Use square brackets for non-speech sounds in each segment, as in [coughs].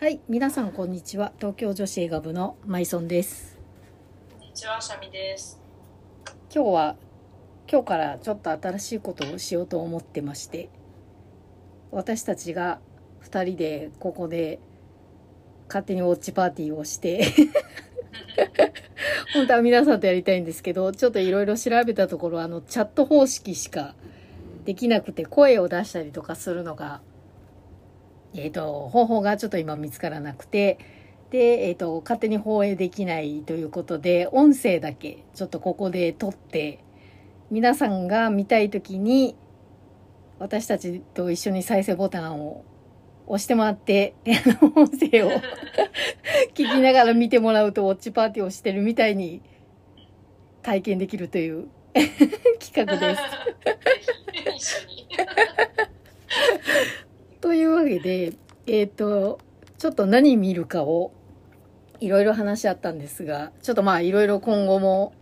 はい、皆さんこんにちは。東京女子映画部のマイソンです。こんにちは、シャミです。今日は今日からちょっと新しいことをしようと思ってまして、私たちが2人でここで勝手にウォッチパーティーをして、[laughs] 本当は皆さんとやりたいんですけど、ちょっといろいろ調べたところあのチャット方式しかできなくて声を出したりとかするのがえー、と方法がちょっと今見つからなくてで、えー、と勝手に放映できないということで音声だけちょっとここで撮って皆さんが見たい時に私たちと一緒に再生ボタンを押してもらって音声を [laughs] 聞きながら見てもらうとウォッチパーティーをしてるみたいに体験できるという [laughs] 企画です。[laughs] というわけで、えっ、と、ちょっと何見るかをいろいろ話し合ったんですが、ちょっとまあいろいろ今後も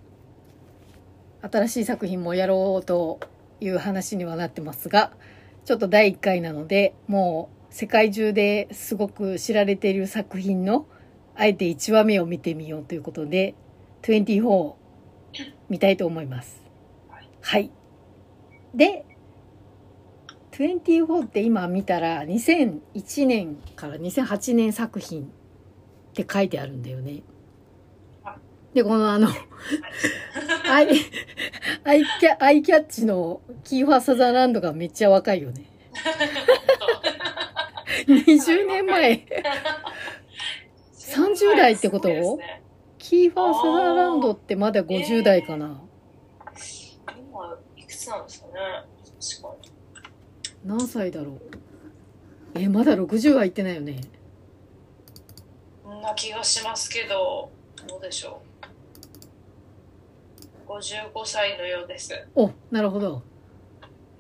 新しい作品もやろうという話にはなってますが、ちょっと第1回なので、もう世界中ですごく知られている作品のあえて1話目を見てみようということで、24を見たいと思います。はい。で、24って今見たら2001年から2008年作品って書いてあるんだよね。で、このあの、アイ、アイキャ、アイキャッチのキーファーサザーランドがめっちゃ若いよね。20年前。30代ってこと？ねキーファーサザーランドってまだ50代かな。今、いくつなんですかね。何歳だろう。え、まだ60は行ってないよね。そんな気がしますけど、どうでしょう。55歳のようです。おなるほど。っ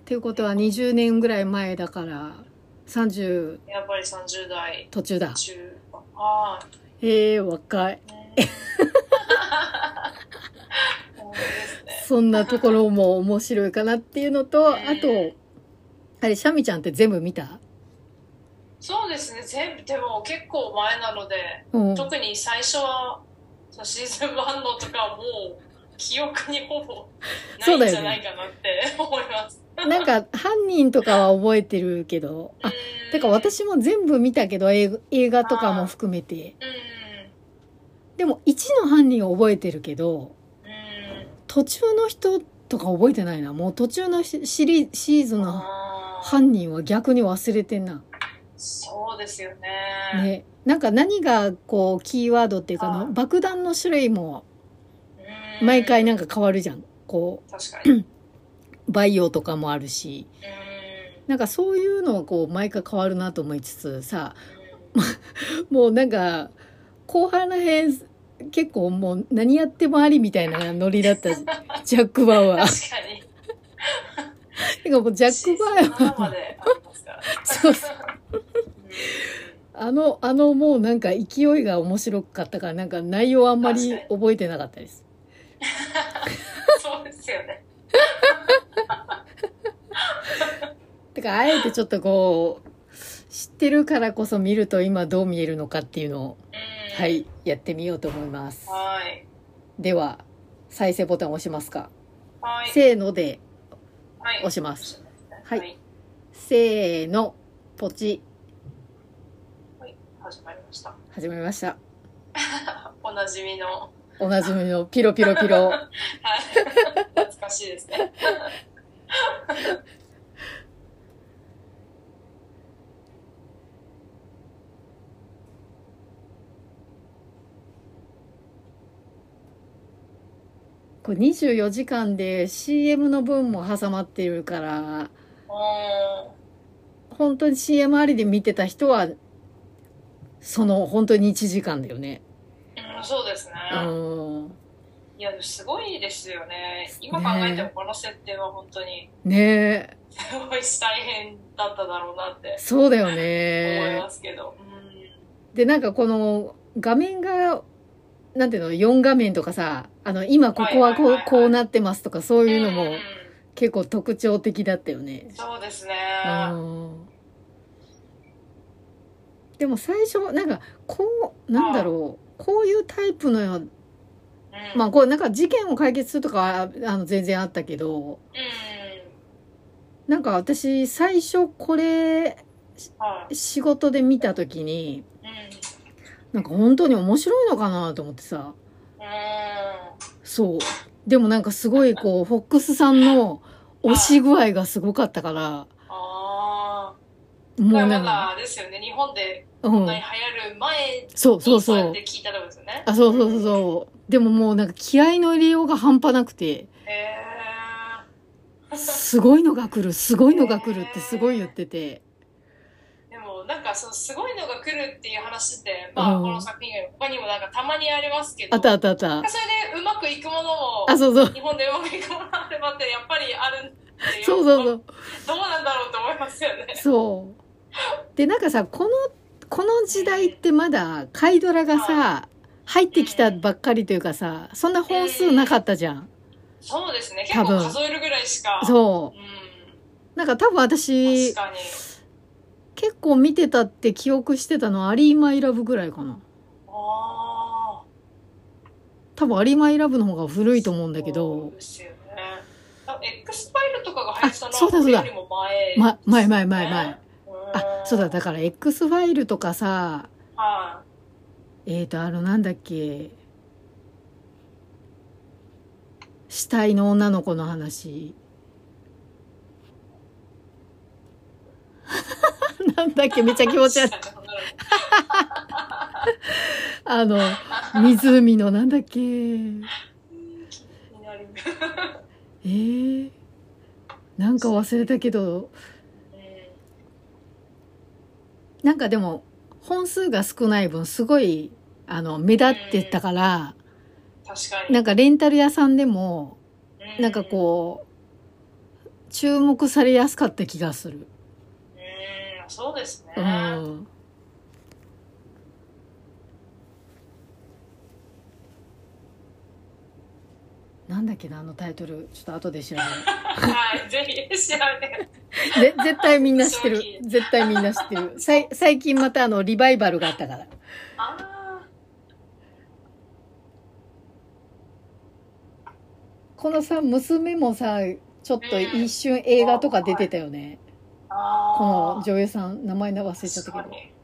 ていうことは20年ぐらい前だから30やっぱり30代途中だ。中。あえー、若い。あ、ね。[laughs] そんなところも面白いかなっていうのと、あと、あれ、シャミちゃんって全部見た？そうですね、全部、でも結構前なので、うん。特に最初はシーズン1のとかはもう記憶にほぼないんじゃないかなって思います。[laughs] なんか、犯人とかは覚えてるけど、あ、うんてか私も全部見たけど、映画とかも含めて。うんでも、1の犯人を覚えてるけど、うん途中の人とか覚えてないな。もう途中のシシリシーズンの犯人は逆に忘れてんな。そうですよね。ね。なんか何がこう、キーワードっていうかあの、爆弾の種類もうん毎回なんか変わるじゃん。こ確かに。うんう、バイオとかもあるし。なんかそういうのはこう、毎回変わるなと思いつつさ、[laughs] もうなんか、後半らへん、結構もう何やってもありみたいなノリだった [laughs] ジャック・バウアー。確かに。[laughs] てかもうジャック・バーズン7ー。までありますから。そうそう。うんあの、あのもうなんか勢いが面白かったから、なんか内容あんまり覚えてなかったです。そうですよね。[laughs] てか、あえてちょっとこう、知ってるからこそ見ると今どう見えるのかっていうのを、うんはい、やってみようと思います。はい。では、再生ボタンを押しますか。はい。せーのではい押します。ははいい。せーの、ポチ、はい。始まりました。始まりました。[laughs] おなじみの。おなじみのピロピロピロ。[laughs] はい。懐かしいですね。[laughs] これ24時間で CM の分も挟まってるから、お本当に CM ありで見てた人は、その本当に1時間だよね。ーうん、そうですね。うん。いや、すごいですよね。今考えてもこの設定は本当にねえ。すごい大変だっただろうなってそうだよ思いねま。すけど。うんで、なんかこの画面が、なんていうの、4画面とかさ、あの、今ここはこうこうなってますとか、そういうのもん結構特徴的だったよね。そうですね。うん。でも最初なんかこうなんだろう。こういうタイプのうん。まあこうなんか事件を解決するとかはあの全然あったけど。うんなんか私最初これはい。仕事で見た時にうんなんか本当に面白いのかなと思ってさ。うんそう。でもなんかすごいこうフォックスさんの押し具合がすごかったから。ああもうなんか、だですよね。日本でうん。こんなに流行る前にそうそうそう。やそうって聞いたとこですよね。あそうそうそうそう。でももうなんか気合の入れようが半端なくて。へえすごいのが来るすごいのが来るってすごい言っててなんかそのすごいのが来るっていう話ってまあうん。この作品以外他にもなんかたまにありますけどあったあったあった。それでうまくいくものもあそうそう。日本でうまくいくものあればってやっぱりあるっていそうそうそう。どうなんだろうと思いますよね。そう。でなんかさこのこの時代ってまだカイドラがさ入ってきたばっかりというかさそんな本数なかったじゃん。そうですね。結構多分数えるぐらいしか。そう。うん。なんか多分私確かに結構見てたって記憶してたのはアリーマイラブぐらいかな。ああ多分アリーマイラブの方が古いと思うんだけそうどですよね。あ X ファイルとかが入ってたのはあそうだそうだ。これよりも前ま前前前前うんあそうだだから X ファイルとかさはえーとあのなんだっけ死体の女の子の話 [laughs] なんだっけめっちゃ気持ち悪い。[laughs] あの湖のなんだっけ。えー、なんか忘れたけど。うん。なんかでも本数が少ない分すごいあの目立ってたから。なんかレンタル屋さんでもうなんかこう注目されやすかった気がする。うんそうですね。うん。なんだっけなあのタイトル。ちょっと後で調べるはいぜひ調べ絶対みんな知ってる。[laughs] 絶対みんな知ってる。さい最近またあのリバイバルがあったから。あこのさ娘もさちょっと一瞬映画とか出てたよね、このー女優さん名前忘れちゃったけど。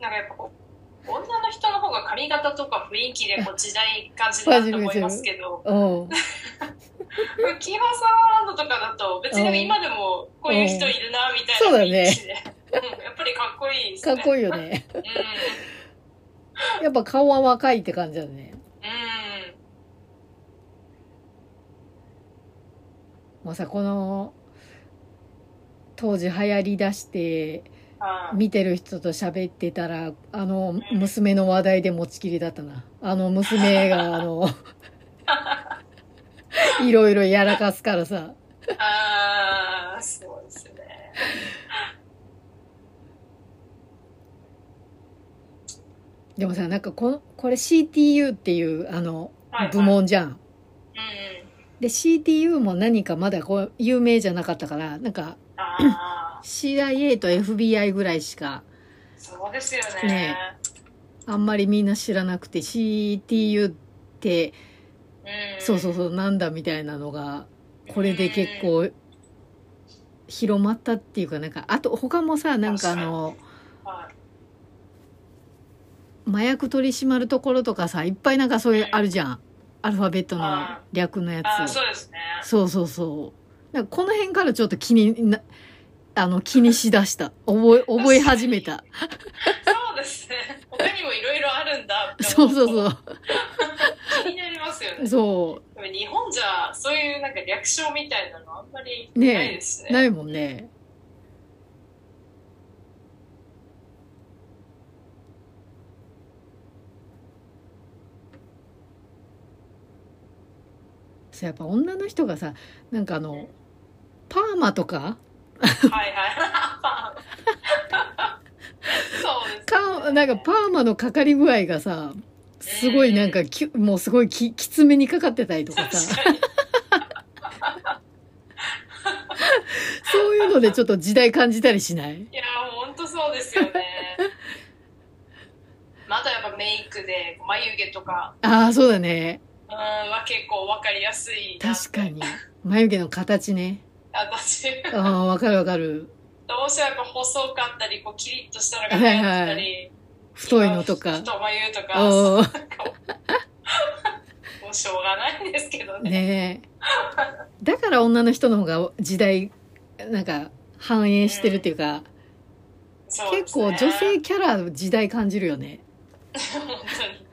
なんかやっぱこう女の人の方が髪型とか雰囲気でこう時代感じだと思いますけど。うん。[laughs] キーハーサーランドとかだと別に今でもこういう人いるなみたいなそうだね。雰囲気で、うんやっぱりかっこいいですね。かっこいいよね。うん。やっぱ顔は若いって感じだね。うん。もうさこの当時流行りだしてあー見てる人と喋ってたらあの娘の話題で持ちきりだったな。あの娘が [laughs] あのいろいろやらかすからさ。あーそうですねでもさなんかこのこれ CTU っていうあのはいはい。部門じゃん、うんで CTU も何かまだこう有名じゃなかったからなんか CIA [coughs] と FBI ぐらいしかそうですよね。ねあんまりみんな知らなくて CTU ってうん、そうそうそうなんだみたいなのがこれで結構広まったっていうかなんかあと他もさなんかあのはい麻薬取り締まるところとかさいっぱいなんかそういうあるじゃん。アルファベットの略のやつ。そうですね。そうそうそう。なんかこの辺からちょっと気になあの気にしだした。覚え [laughs] 覚え始めた。そうですね。他にもいろいろあるんだそう思そうそう気になりますよね。そでも日本じゃそういうなんか略称みたいなのあんまりないですね。うないもんねそうやっぱ女の人がさなんかあのパーマとか？はいはい。そうですかなんかパーマのかかり具合がさすごいなんかきゅ、もうすごいき、きつめにかかってたりとかさ。そういうのでちょっと時代感じたりしない？いや、ほんとそうですよね。またやっぱメイクで眉毛とか、ああ、そうだね。うん、は結構わかりやすい。確かに。眉毛の形ね。私、ああ、わかるわかる。どうしてもやっぱ細かったり、こうキリッとしたのが流行ってたり、太いのとか。太眉とか、もうしょうがないんですけどね。ねえ。だから女の人の方が時代、なんか、反映してるっていうか、そうですね結構女性キャラ時代感じるよね。[laughs] 本当に。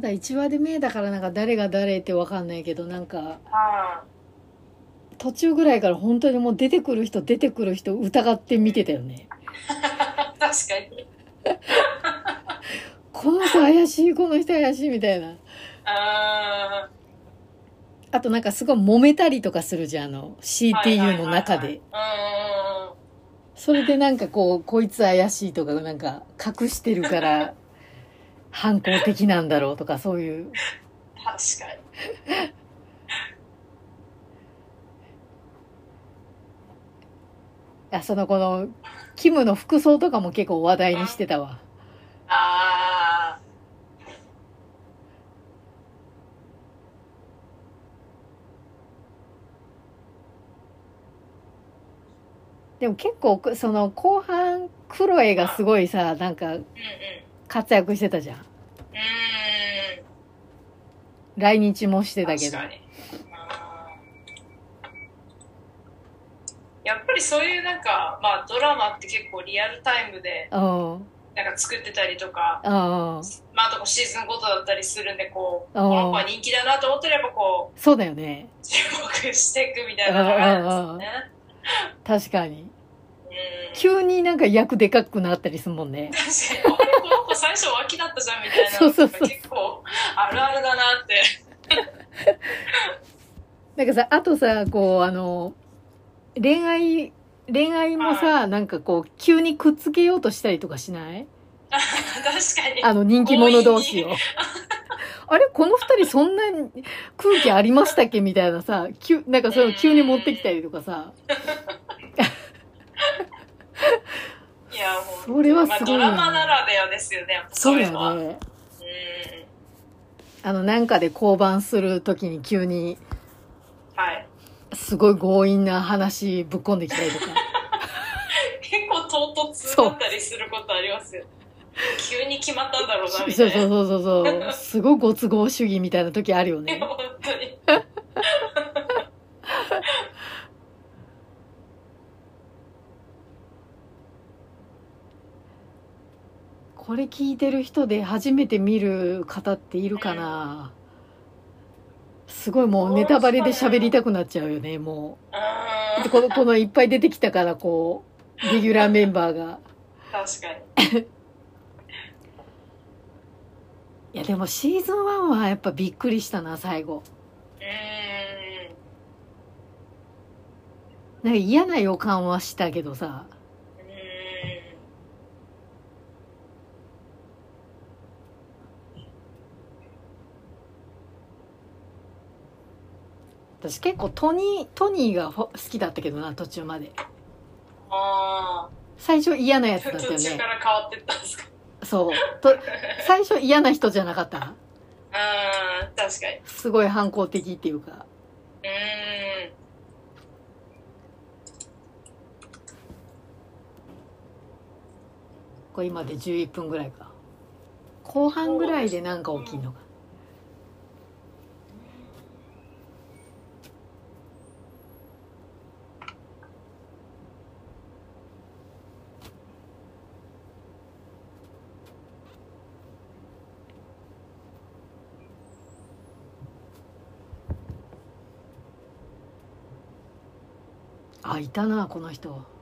まだ1話で目だからなんか誰が誰ってわかんないけど、なんか、は途中ぐらいから本当にもう出てくる人出てくる人疑って見てたよね。い。確かに。この人怪しい、この人怪しいみたいな。ああとなんかすごい揉めたりとかするじゃん、あの、ー CTU の中で。。それでなんかこう、こいつ怪しいとか、なんか隠してるから、反抗的なんだろうとか、そういう。確かに。[laughs] あ、そのこの、キムの服装とかも結構話題にしてたわ。ああ。でも結構、その後半、クロエがすごいさ、なんかうんうん。活躍してたじゃん。うーん。来日もしてたけど確。かに。あーやっぱりそういうなんか、まあドラマって結構リアルタイムでうん。なんか作ってたりとか、うん。まああとシーズンごとだったりするんで、こう、うんこの子は人気だなと思ったらやっぱこう、そうだよね。注目していくみたいなのがあるんですよね。確かに。うん。急になんか役でかくなったりするもんね。確かに、最初脇だったじゃんみたいなそうそうそう結構あるあるだなって。[laughs] なんかさ、あとさ、こう、あの、恋愛、恋愛もさ、なんかこう、急にくっつけようとしたりとかしない？[laughs] 確かに。あの、人気者同士を。[laughs] あれこの二人そんな空気ありましたっけ？みたいなさ、急、なんかそういうの急に持ってきたりとかさ。それはすごいよねまあ、ドラマならではですよね、そそうあの、なんかで降板するときに急に、はい。すごい強引な話ぶっ込んできたりとか。[laughs] 結構唐突だったりすることありますよ。急に決まったんだろうな、そうみたいな。そうそうそうそう。すごいご都合主義みたいな時あるよね。本当に。これ聞いてる人で初めて見る方っているかな？すごいもうネタバレで喋りたくなっちゃうよね、もう。この、このいっぱい出てきたから、こう、レギュラーメンバーが。確かに。[laughs] いや、でもシーズン1はやっぱびっくりしたな、最後。うーん。なんか嫌な予感はしたけどさ。うーん。私結構トニー、トニーがほ好きだったけどな、途中まで。あ最初嫌なやつあ。だったよね途中か。ら変わってったんですか？そう。と、最初嫌な人じゃなかった？うーん、確かに。すごい反抗的っていうか。うーん。これ今で11分ぐらいか後半ぐらいでなんか起きんのかいたなこの人。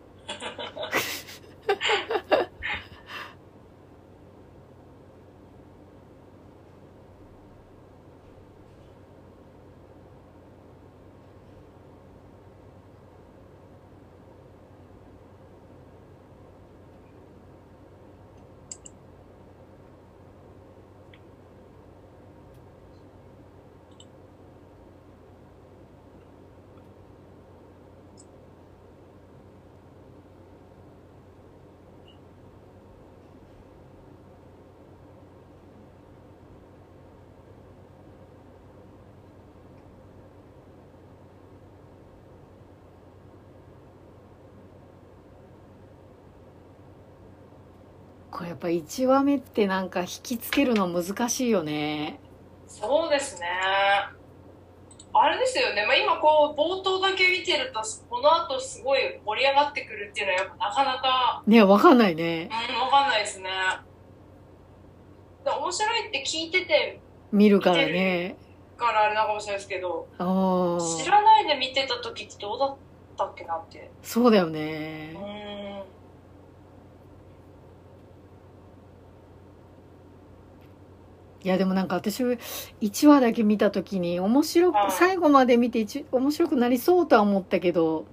っぱ1話目ってなんか引きつけるの難しいよね。そうですね。あれですよね、まあ、今こう冒頭だけ見てるとこの後すごい盛り上がってくるっていうのはやっぱなかなかねわかんないね。うん分かんないですね。で面白いって聞いてて見るからね。からあれなのかもしれないですけど知らないで見てた時ってどうだったっけなって。そうだようねんいやでもなんか私1話だけ見た時に面白はいく最後まで見て一面白くなりそうとは思ったけど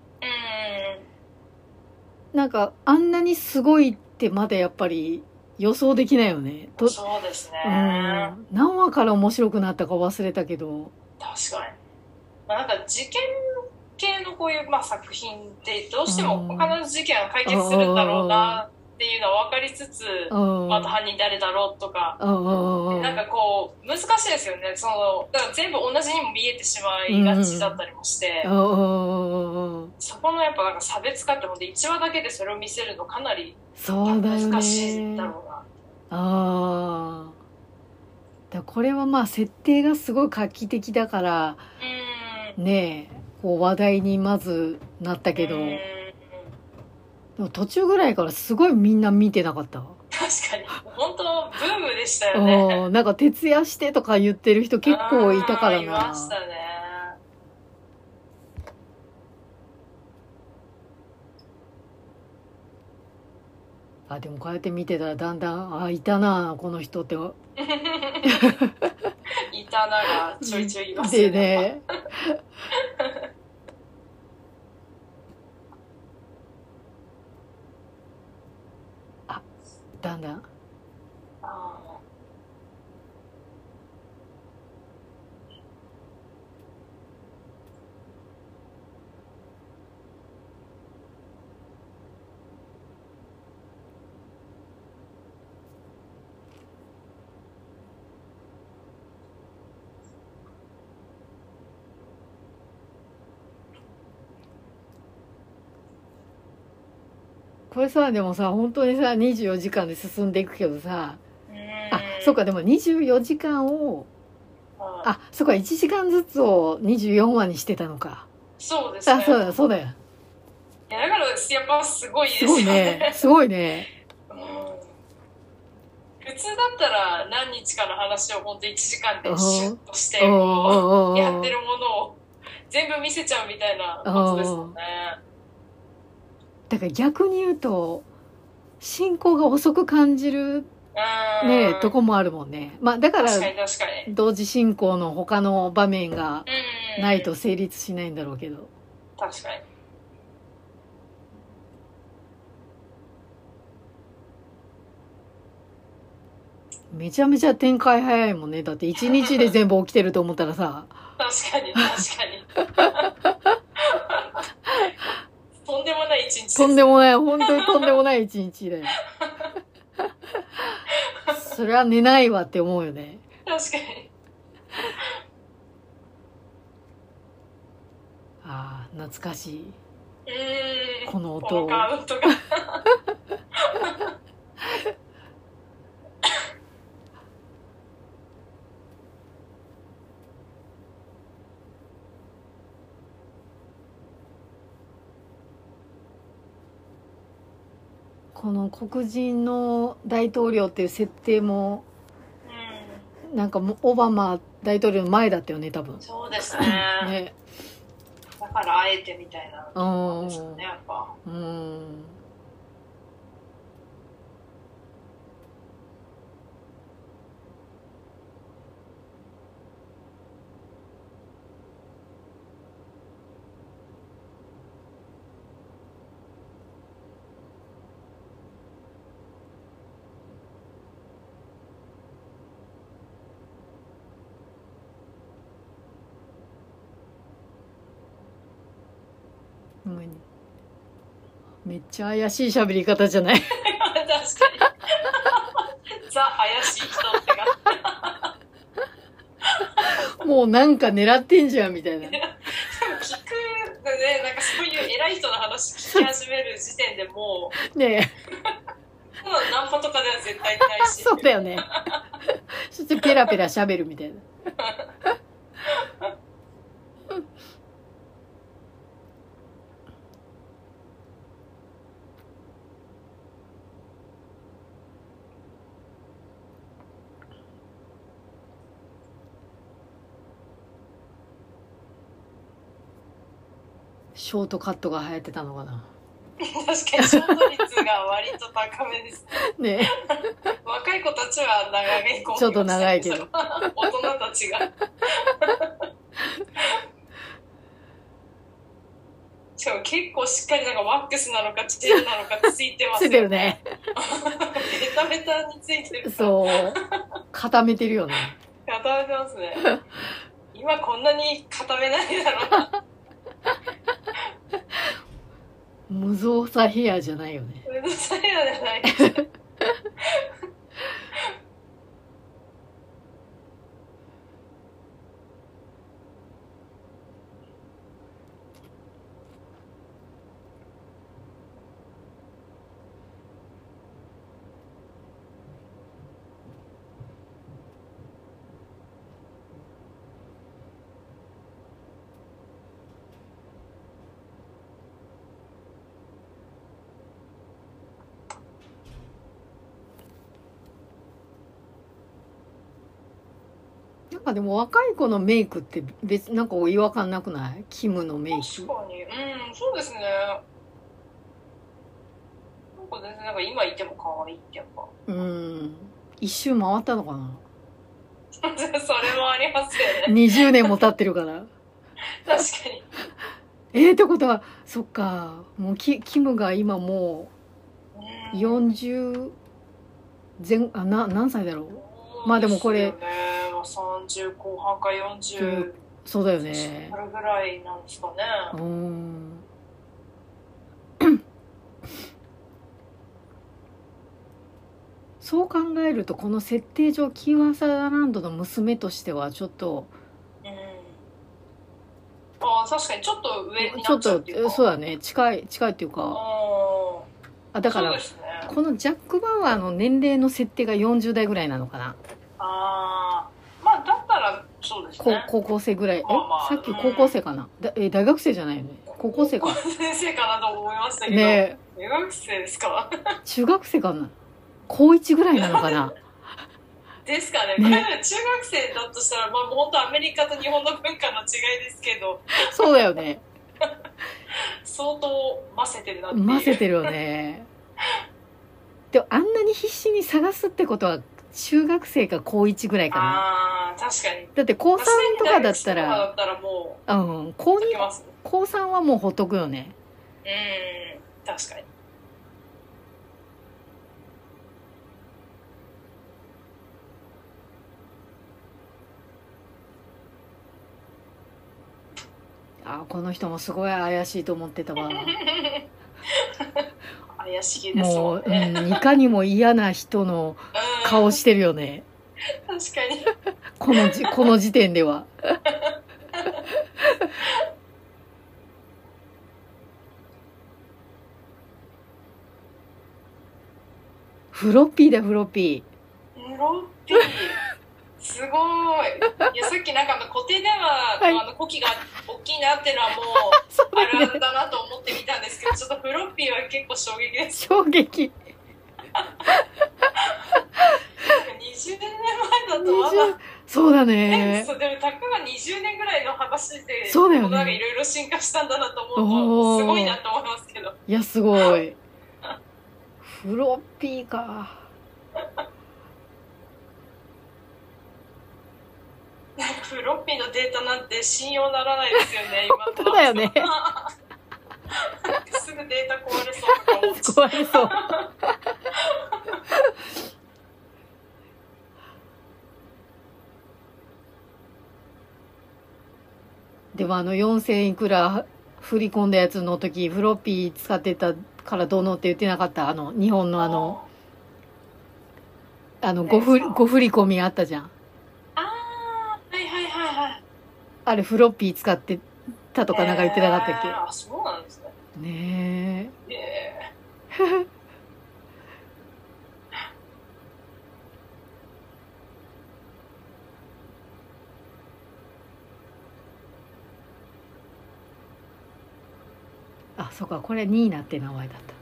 うん。なんかあんなにすごいってまだやっぱり予想できないよね。と、そうですね、うん、何話から面白くなったか忘れたけど。確かに、まあ、なんか事件系のこういう、まあ、作品ってどうしてもうん。必ず事件は解決するんだろうなっていうのは分かりつつ、う。んあと犯人誰だろうとか、うんなんかこう難しいですよね。そのだから全部同じにも見えてしまいがちだったりもして、うんそこのやっぱなんか差別化ってほんと1話だけでそれを見せるのかなり難しいだろうな、ああだこれはまあ設定がすごい画期的だからうん。ねえこう話題にまずなったけど、うんでも途中ぐらいからすごいみんな見てなかった？確かに。本当ブームでしたよね。うん。なんか徹夜してとか言ってる人結構いたからあーいなましたね。あでもこうやって見てたらだんだんあいたなこの人って。[laughs] いたながちょいちょいいますよでねだんだんあこれさでもさ本当にさ24時間で進んでいくけどさ。あそうかでも24時間をああそうか1時間ずつを24話にしてたのか。そうですね。あそうだそうだよ。いやだからやっぱすごいですすよごいね [laughs] すごいね。うん。普通だったら何日かの話を本当1時間でシュッとしてやってるものを全部見せちゃうみたいなことですもんねだから逆に言うと進行が遅く感じるうん。ねとこもあるもんね。まあだから同時進行の他の場面がうん。ないと成立しないんだろうけど。確かに。めちゃめちゃ展開早いもんね。だって1日で全部起きてると思ったらさ。[laughs] 確かに確かに [laughs] ない一日とんでもない本当にとんでもない一日だよ。[laughs] それは寝ないわって思うよね。確かに。ああ懐かしい。うんこの音このカウントがこの黒人の大統領っていう設定もうん。なんかもうオバマ大統領の前だったよね多分。そうですね。ね。だからあえてみたいなうんですよねやっぱ。うんめっちゃ怪しい喋り方じゃない？[laughs] 確かに。ザ怪しい人ってがもうなんか狙ってんじゃんみたいな。聞くねなんかそういう偉い人の話聞き始める時点でもう。ねただのナンパとかでは絶対にないえし。[laughs] そうだよね。そしてペラペラ喋るみたいな [laughs] ショートカットが流行ってたのかな。確かにショート率が割と高めです。[laughs] ね。ね若い子たちは長い子ちょっと長いけど。大人たちが。[laughs] しかも結構しっかりなんかワックスなのかチェーンなのかついてますついてるね。ベタベタについてる。そう。固めてるよね。固めてますね。今こんなに固めないだろうな [laughs] 無造作ヘアじゃないよね。無造作ヘアじゃない。かでも若い子のメイクって別なんか違和感なくない？キムのメイク。確かに。うんそうですね。なんか全然なんか今いても可愛いってやっぱ。うん。一周回ったのかな？[laughs] それもありますよね。20年も経ってるから。[laughs] 確かに。えー、ってことはそっか。もうキキムが今もううん。40前あな何歳だろう？まあでもこれ30後半か40そうだよね。あるぐらいなんですかね。うん。そう考えるとこの設定上キーワーサーランドの娘としてはちょっとうん。ああ確かにちょっと上にちょっとなっちゃうっていうか。そうだね。近い近いっていうか。ああだからね。このジャック・バウアーの年齢の設定が40代ぐらいなのかな。ああそうですね。高高校生ぐらい。え？まあまあ。さっき高校生かな？だえ大学生じゃないよね高校生か。先生かなと思いましたけど、ね大学生ですか？え [laughs] 中学生かな？高1ぐらいなのかな？[laughs] ですかね。ね。中学生だとしたら、まあ、本当アメリカと日本の文化の違いですけど。そうだよね。[laughs] 相当ませてるなっててるよね。でもあんなに必死に探すってことは中学生か高1ぐらいかな。ああ確かに。だって高3とかだったらったらもうん高2う解けます高3はもうほっとくよね。うん確かに。あこの人もすごい怪しいと思ってたわ [laughs] 怪しげですもう、もんね。うん、いかにも嫌な人のうん。顔してるよね。確かに。このじこの時点では。フロッピーだフロッピフロッピーすごい。いやさっきなんか固定電話のあの呼気が大きいなっていうのはもう [laughs] あるあだね。るだなと思ってみたんですけどちょっとフロッピーは結構衝撃。です衝撃20年前だとまだ。そうだえね。そうでもたかが20年ぐらいの話でそうだよね。いろいろ進化したんだなと思うとすごいなと思いますけど。いや、すごい。[laughs] フロッピーか。なんかフロッピーのデータなんて信用ならないですよね [laughs] 今本当だよね。[laughs] すぐデータ壊れそう壊れそう。[laughs] でもあの4000いくら振り込んだやつの時フロッピー使ってたからどうのって言ってなかった？あの日本のあのあのごふ何ですかご振り込みあったじゃんあーはいはいはいはいあれフロッピー使ってたとかなんか言ってなかったっえーあそうなんですね。けねえ。え [laughs] あそうか。これニーナって名前だった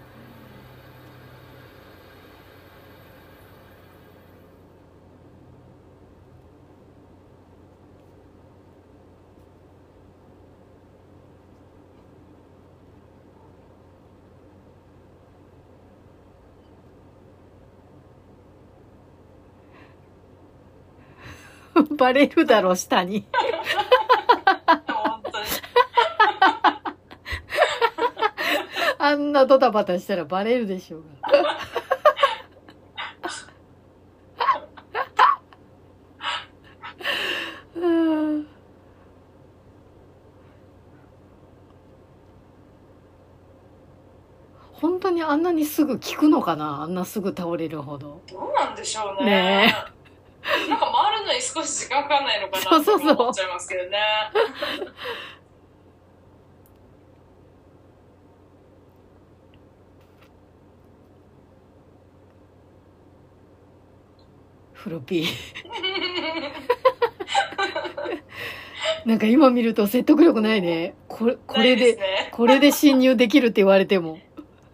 バレるだろ下にあんなドタバタしたらバレるでしょうが。う [laughs] ん本当にあんなにすぐ効くのかなあんなすぐ倒れるほど。どうなんでしょうねね少し時間かかんないのかなそうそうそうって思っちゃいますけどね [laughs] フロピー。なんか今見ると説得力ないね。これ、これで、ないすねこれで侵入できるって言われても。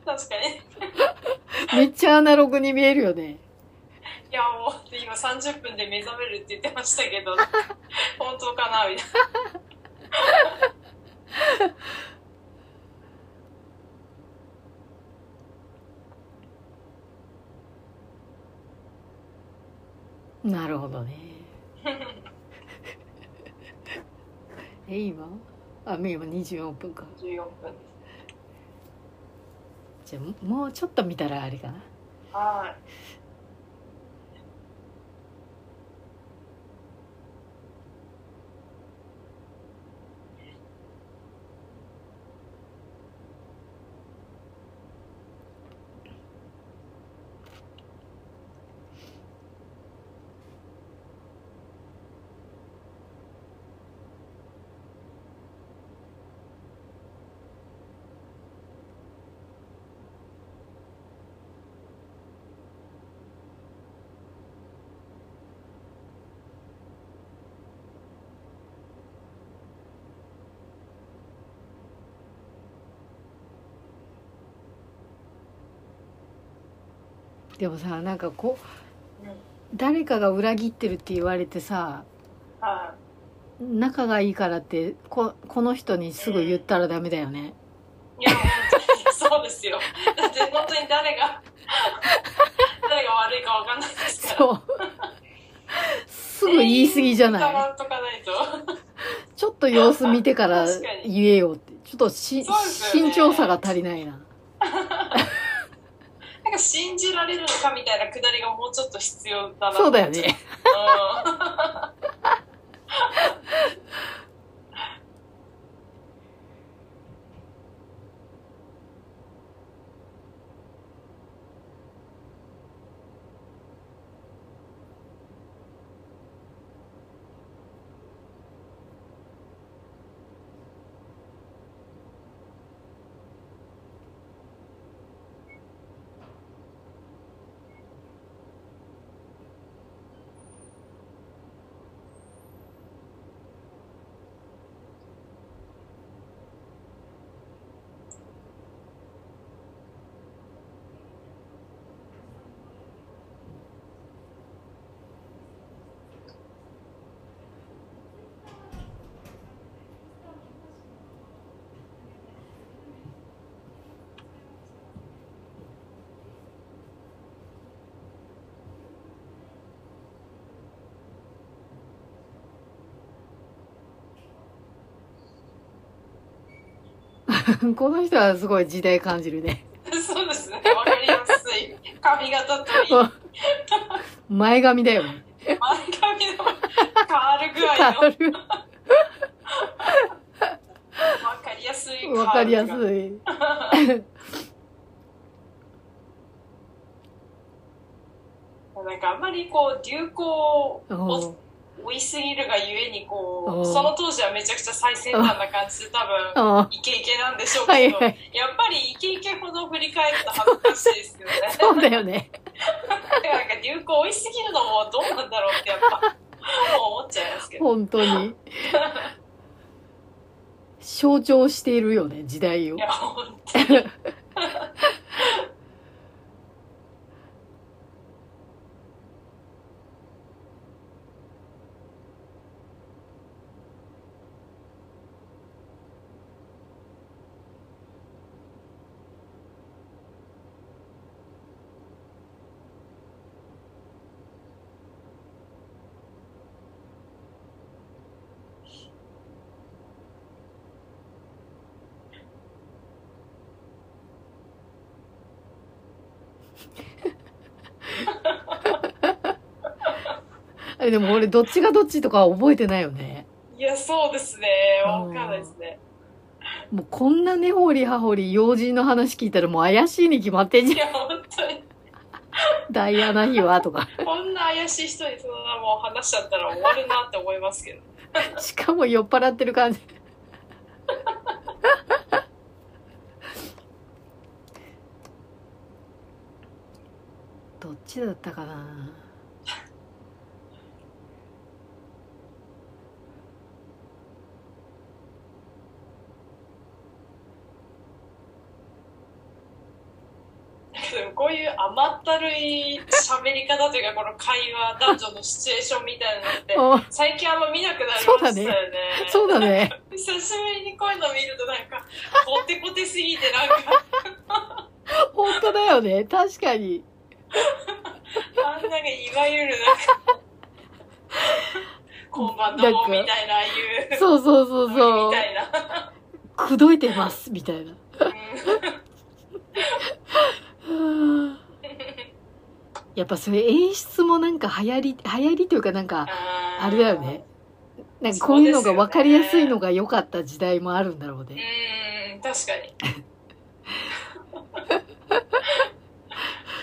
確かにめっちゃアナログに見えるよね。いやもう今30分で目覚めるって言ってましたけど [laughs] 本当かなみたいなるほどね。な [laughs] え、今？あ、今24分か。14分じゃあ、もうちょっと見たらあれかな。はいでもさ、なんかこう、うん誰かが裏切ってるって言われてさ、は仲がいいからって、ここの人にすぐ言ったらダメだよね。いいやそうですよだって本当に誰が誰が悪いかわかんないですからそう。すぐ言い過ぎじゃない？ちょっと様子見てから言えよって。ちょっとし、ね慎重さが足りないな。信じられるのかみたいなくだりがもうちょっと必要だなそうだよね。うん [laughs] この人はすごい時代感じるね。そうですね。わかりやすい。髪型といい。前髪だよね。前髪の変わる具合の。変わかりやすい。わかりやい。すい。[laughs] なんかあんまりこう、流行をうん追いすぎるがゆえにこうその当時はめちゃくちゃ最先端な感じで多分、あイケイケなんでしょうけど、はいはい。やっぱりイケイケほど振り返ると恥ずかしいですよね。[laughs] そうだよね。[laughs] なんか流行追いすぎるのもどうなんだろうってやっぱ、もう思っちゃいますけど。本当に。[laughs] 象徴しているよね、時代をい。や、本当に。[laughs] あれでも俺どっちがどっちとかは覚えてないよね。いや、そうですね。わかんないですね。もうこんな根掘り葉掘り用心の話聞いたらもう怪しいに決まってんじゃん。いや、本当に。ダイアナ妃はとか。こんな怪しい人にそんなもう話しちゃったら終わるなって思いますけど。しかも酔っ払ってる感じ。どっちだったかなでもこういう甘ったるい喋り方というか、この会話、男女のシチュエーションみたいなのって、[laughs] あ最近あんま見なくなりましたよね。そうだね。久しぶりにこういうの見るとなんか、コテコテすぎてなんか、[laughs] 本当だよね。確かに。あんながいわゆるなんか、こんばんどうみたいな、ああいう、そうそうそうそうた。いな。口説いてます、みたいな。やっぱそれ演出もなんか流行り、流行りというかなんか、あれだよね。なんかこういうのが分かりやすいのが良かった時代もあるんだろううね。ーん、確かに。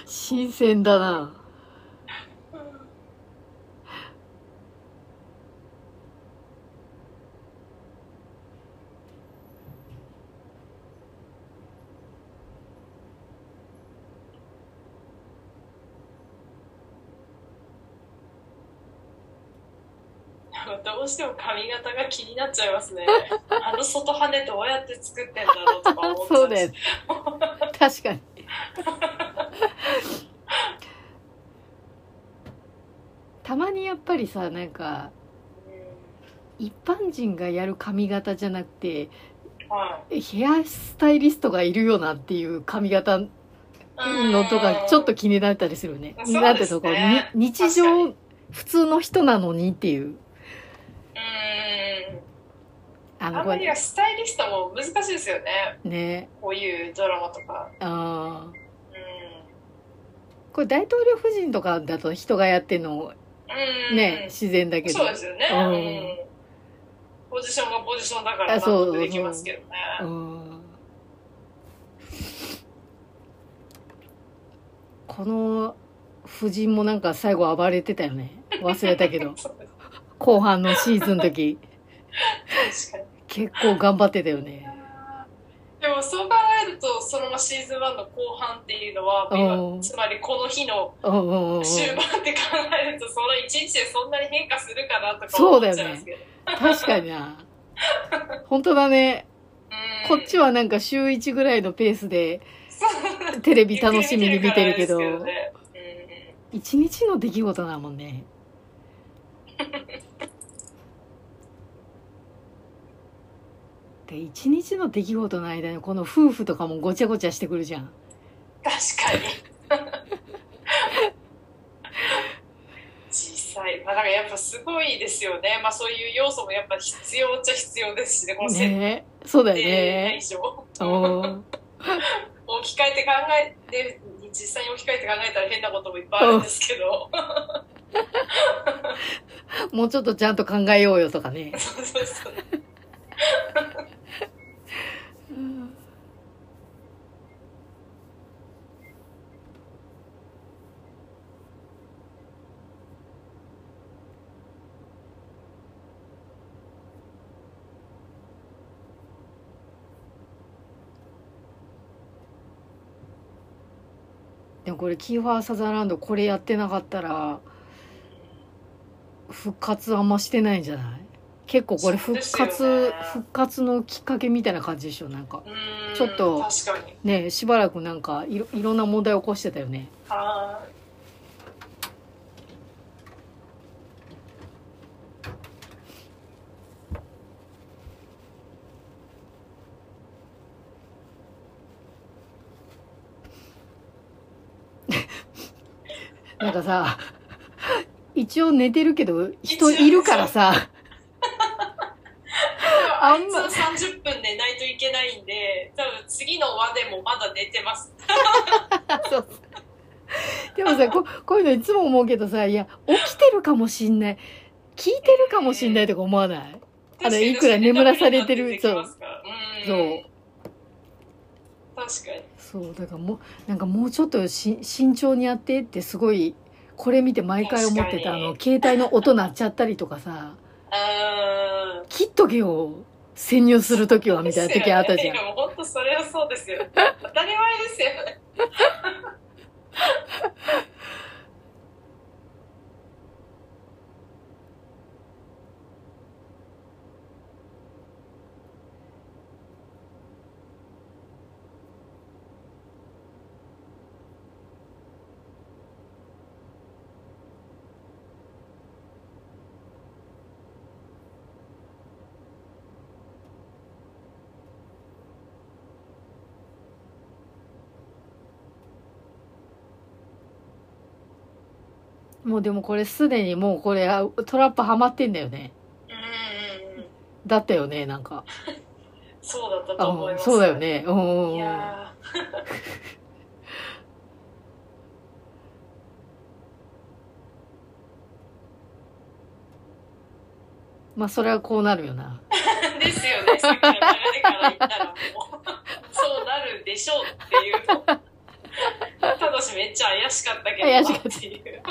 新鮮だな。どうしても髪型が気になっちゃいますね。[laughs] あの外羽どうやって作ってんだろうとか思っちゃそうだよね。[laughs] 確かに。たまにやっぱりさ、なんか、一般人がやる髪型じゃなくて、はヘアスタイリストがいるよなっていう髪型い。のとかちょっと気になったりするよね。ねなんていうのこ日常普通の人なのにっていう。うーん。あのあんまりスタイリストも難しいですよね。ね。こういうドラマとか。ああ。うん。これ大統領夫人とかだと人がやってるのうん。ね、自然だけど。そうですよね。うんうん。ポジションがポジションだからそう得できますけどね。うんこの夫人もなんか最後暴れてたよね。忘れたけど。[laughs] そうです後半のシーズンの時、確かに。結構頑張ってたよね。でもそう考えると、そのシーズン1の後半っていうのは、うんつまりこの日のうんうんうん。終盤って考えると、その1日でそんなに変化するかなとか思っそうだよねちゃいますけど。確かにな。本当だね。うんこっちはなんか週1ぐらいのペースでそうテレビ楽しみに見てるけど、ゆっくり見てるからですけどね一日の出来事だもんね。で、一日の出来事の間にこの夫婦とかもごちゃごちゃしてくるじゃん。確かに。実際、まあ、だからやっぱすごいですよね。まあそういう要素もやっぱ必要っちゃ必要ですしね、この設ねそうだよ定ね [laughs] 置き換えて考えて、実際に置き換えて考えたら変なこともいっぱいあるんですけど。[laughs] もうちょっとちゃんと考えようよとかね。[laughs] そうそうそう。でもこれキーファーサザーランドこれやってなかったら復活あんましてないんじゃない？結構これ復活、よね。復活のきっかけみたいな感じでしょ？なんかちょっと。ねしばらくなんかいろいろんな問題起こしてたよね。はさ一応寝てるけど人いるからさい。あんまあいつは30分寝ないといけないんで、多分次の輪でもまだ寝てます。[laughs] そうでもさここういうのいつも思うけどさいや起きてるかもしんない聞いてるかもしんないとか思わない？あのいくら眠らされてるそう。うん。そう確かに。そうだからもうなんかもうちょっとし慎重にやってってすごいこれ見て毎回思ってたあの携帯の音鳴っちゃったりとかさうーん。切っとけよ潜入する時はみたいな時あったじゃんいやもう本当それはそうですよ。当たり前ですよね。もうでもこれすでにもうこれあトラップはまってんだよねうんうんうん。だったよねなんかそうだったと思います。あそうだよ。ねうんいや [laughs] まあそれはこうなるよなーですよね。さっきの流れから言ったらもう、そうなるでしょうっていうめっちゃ怪しかったけど怪しかったっていう。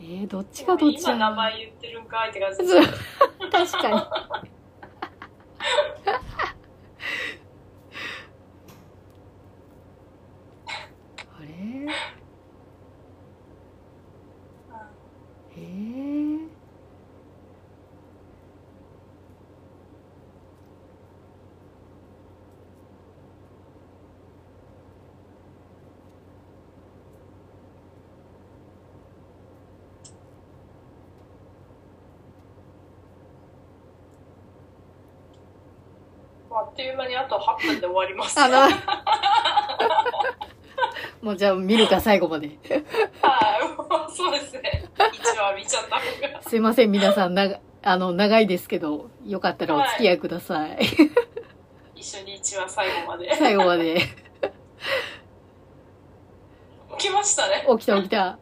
えー、どっちがどっち今や名前言ってるんかいって感じ。確かにあれえー、あっという間にあと8分で終わります。あのもうじゃあ見るか最後まではい、そうですね。一話見ちゃった方が。すいません皆さんなあの長いですけどよかったらお付き合いください、一緒に一話最後まで。最後まで来ましたね。起きた起きた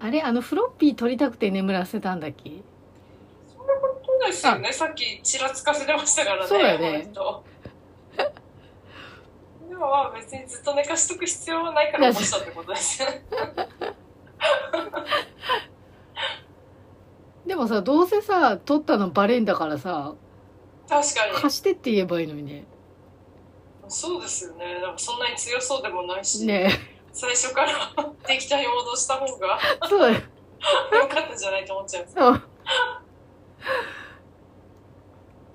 あれあのフロッピー取りたくて眠らせたんだっけ？そうですよね。さっきちらつかせてましたからね。そうだよね [laughs] でもまあ別にずっと寝かしとく必要はないから起こしたってことですよね。[laughs] でもさどうせさ取ったのバレんだからさ確かに。貸してって言えばいいのにねそうですよね。なんかそんなに強そうでもないし、ね最初から敵対に戻した方がそうだよ。良かったんじゃないと思っちゃう。んですう。ん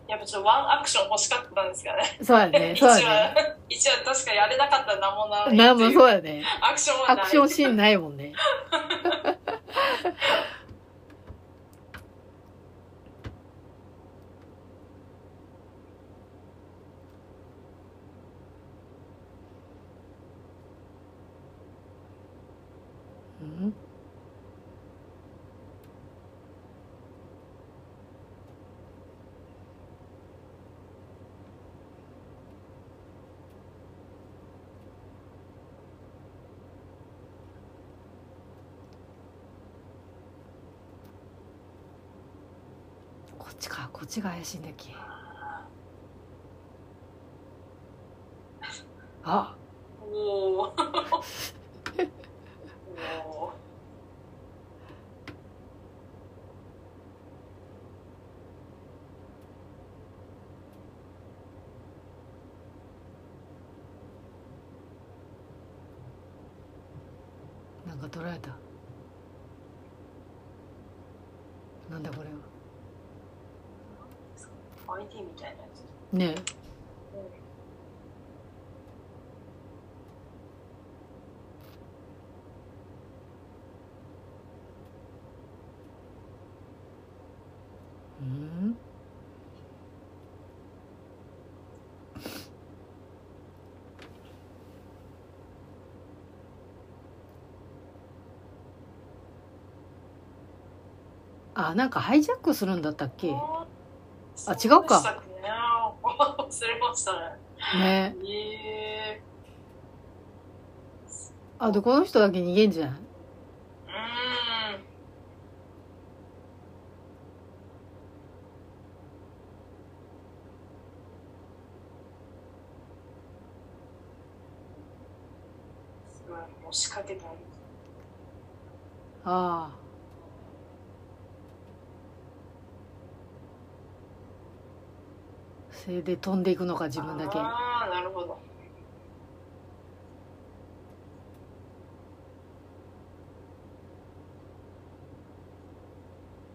やっぱちょっとワンアクション欲しかったんですかね。そうだね一 [laughs] そうだね。話、[laughs] 一話確かにやれなかったら何もならない。なんもそうだね。アクションはない。アクションシーンないもんね [laughs] ちかこっちが怪しいんだっけ？[laughs] あおお。お [laughs] なんか取られたなんだこれはー ID みたいなやつ。ね。えうん。あなんかハイジャックするんだったっけ？ああ違うか忘れましたね。ねええあでこの人だけ逃げんじゃん？うーん。すごい、もう仕掛けた。ああそれで飛んでいくのか自分だけああ、なるほど。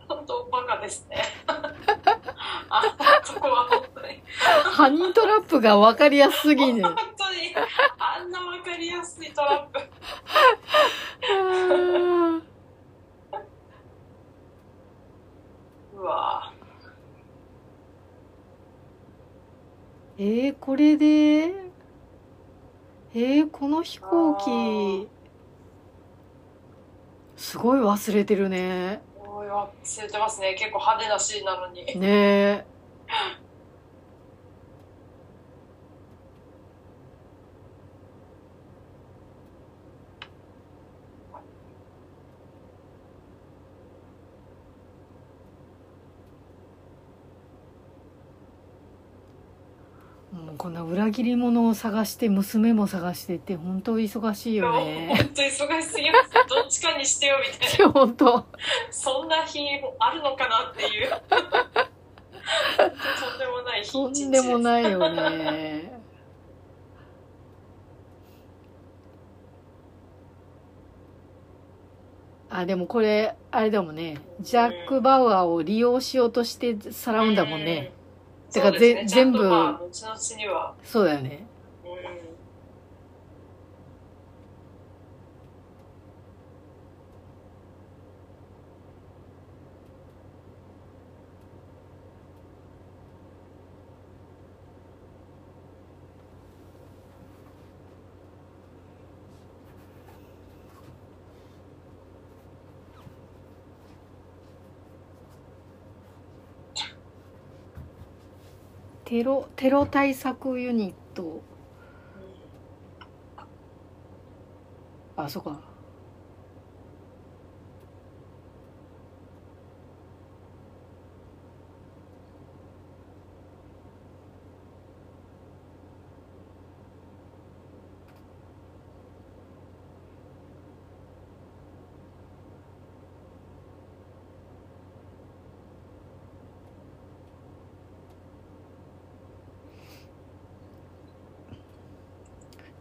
本当バカですね。[laughs] あそこは本当に。ハニートラップが分かりやすすぎる本当に、あんなわかりやすいトラップ。[laughs] うわえー、これで？えー、この飛行機すごい忘れてるねおい忘れてますね。結構派手なシーンなのに。ねえこんな裏切り者を探して娘も探してって本当忙しいよね本当忙しすぎます。[laughs] どっちかにしてよみたいな。本当そんな日あるのかなっていう。とんでもない日とんでもい。ないよね [laughs] あでもこれあれだもんねジャック・バウアーを利用しようとしてさらうんだもんねうん。てかねぜ全部。まあ後々には。そうだよねテロテロ対策ユニット。あそうか。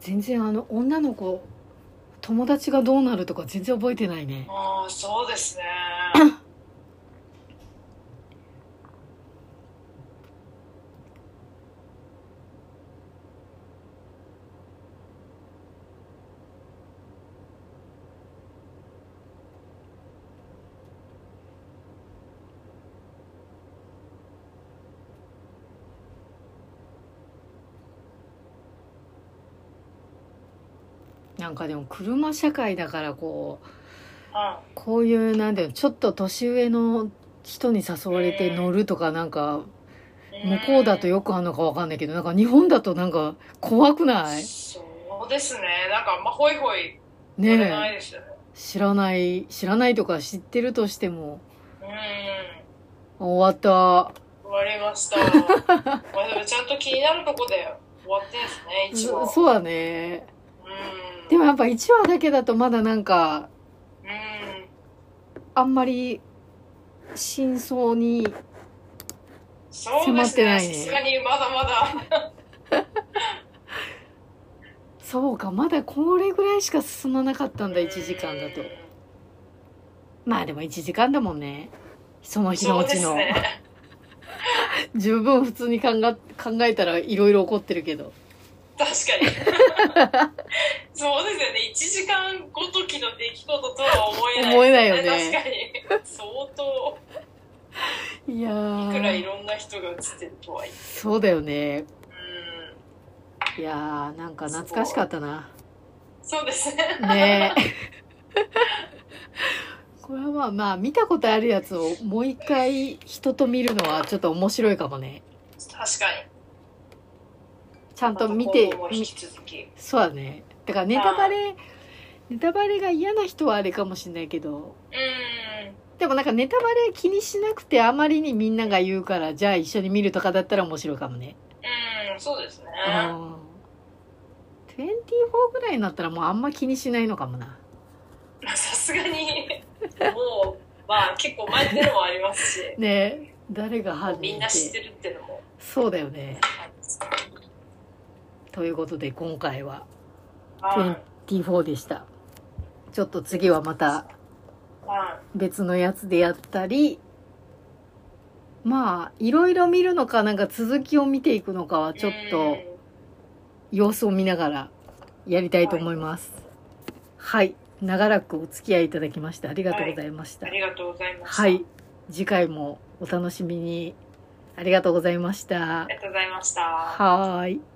全然あの女の子友達がどうなるとか全然覚えてないねああ、そうですね。なんかでも車社会だからこううん。こういうなんだよちょっと年上の人に誘われて乗るとかなんか向こうだとよくあるのかわかんないけどなんか日本だとなんか怖くない？そうですね。なんかあんまホイホイ乗ねれないえですよね。知らない知らないとか知ってるとしてもうん。終わった終わりました。[laughs] まあでもちゃんと気になるとこで終わってんですね、一そ応。そうだねうん。でもやっぱ1話だけだとまだなんかうん。あんまり真相に。迫ってないねさすがにまだまだ。[laughs] そうかまだこれぐらいしか進まなかったんだ1時間だとうんまあでも1時間だもんねその日のそうちの、すね。[laughs] 十分普通に考え考えたらいろいろ起こってるけど確かに。[laughs] そうですよね。1時間ごときの出来事とは思えない、よね確かに。相当、いやいくらいーろんな人が映ってるとはいえ。そうだよねうん。いやーなんか懐かしかったなそうですね。ねえ [laughs] これはまあまあ見たことあるやつをもう一回人と見るのはちょっと面白いかもね確かに。ちゃんと見てま。そうだねだからネタバレネタバレが嫌な人はあれかもしれないけど。うん。でもなんかネタバレ気にしなくてあまりにみんなが言うからじゃあ一緒に見るとかだったら面白いかもね。うん、そうですね。うん。24ぐらいになったらもうあんま気にしないのかもな。さすがに、もう、まあ結構前ってのもありますし、ね。誰が犯み人っんな知っててるってのも。そうだよね。ということで今回ははい。24でしたちょっと次はまたは別のやつでやったりまあいろいろ見るのかなんか続きを見ていくのかはいちょっと様子を見ながらやりたいと思います。はい、長らくお付き合いいただきましてありがとうございました。ありがとうございました。はい、次回もお楽しみに。ありがとうございました。ありがとうございました。はーい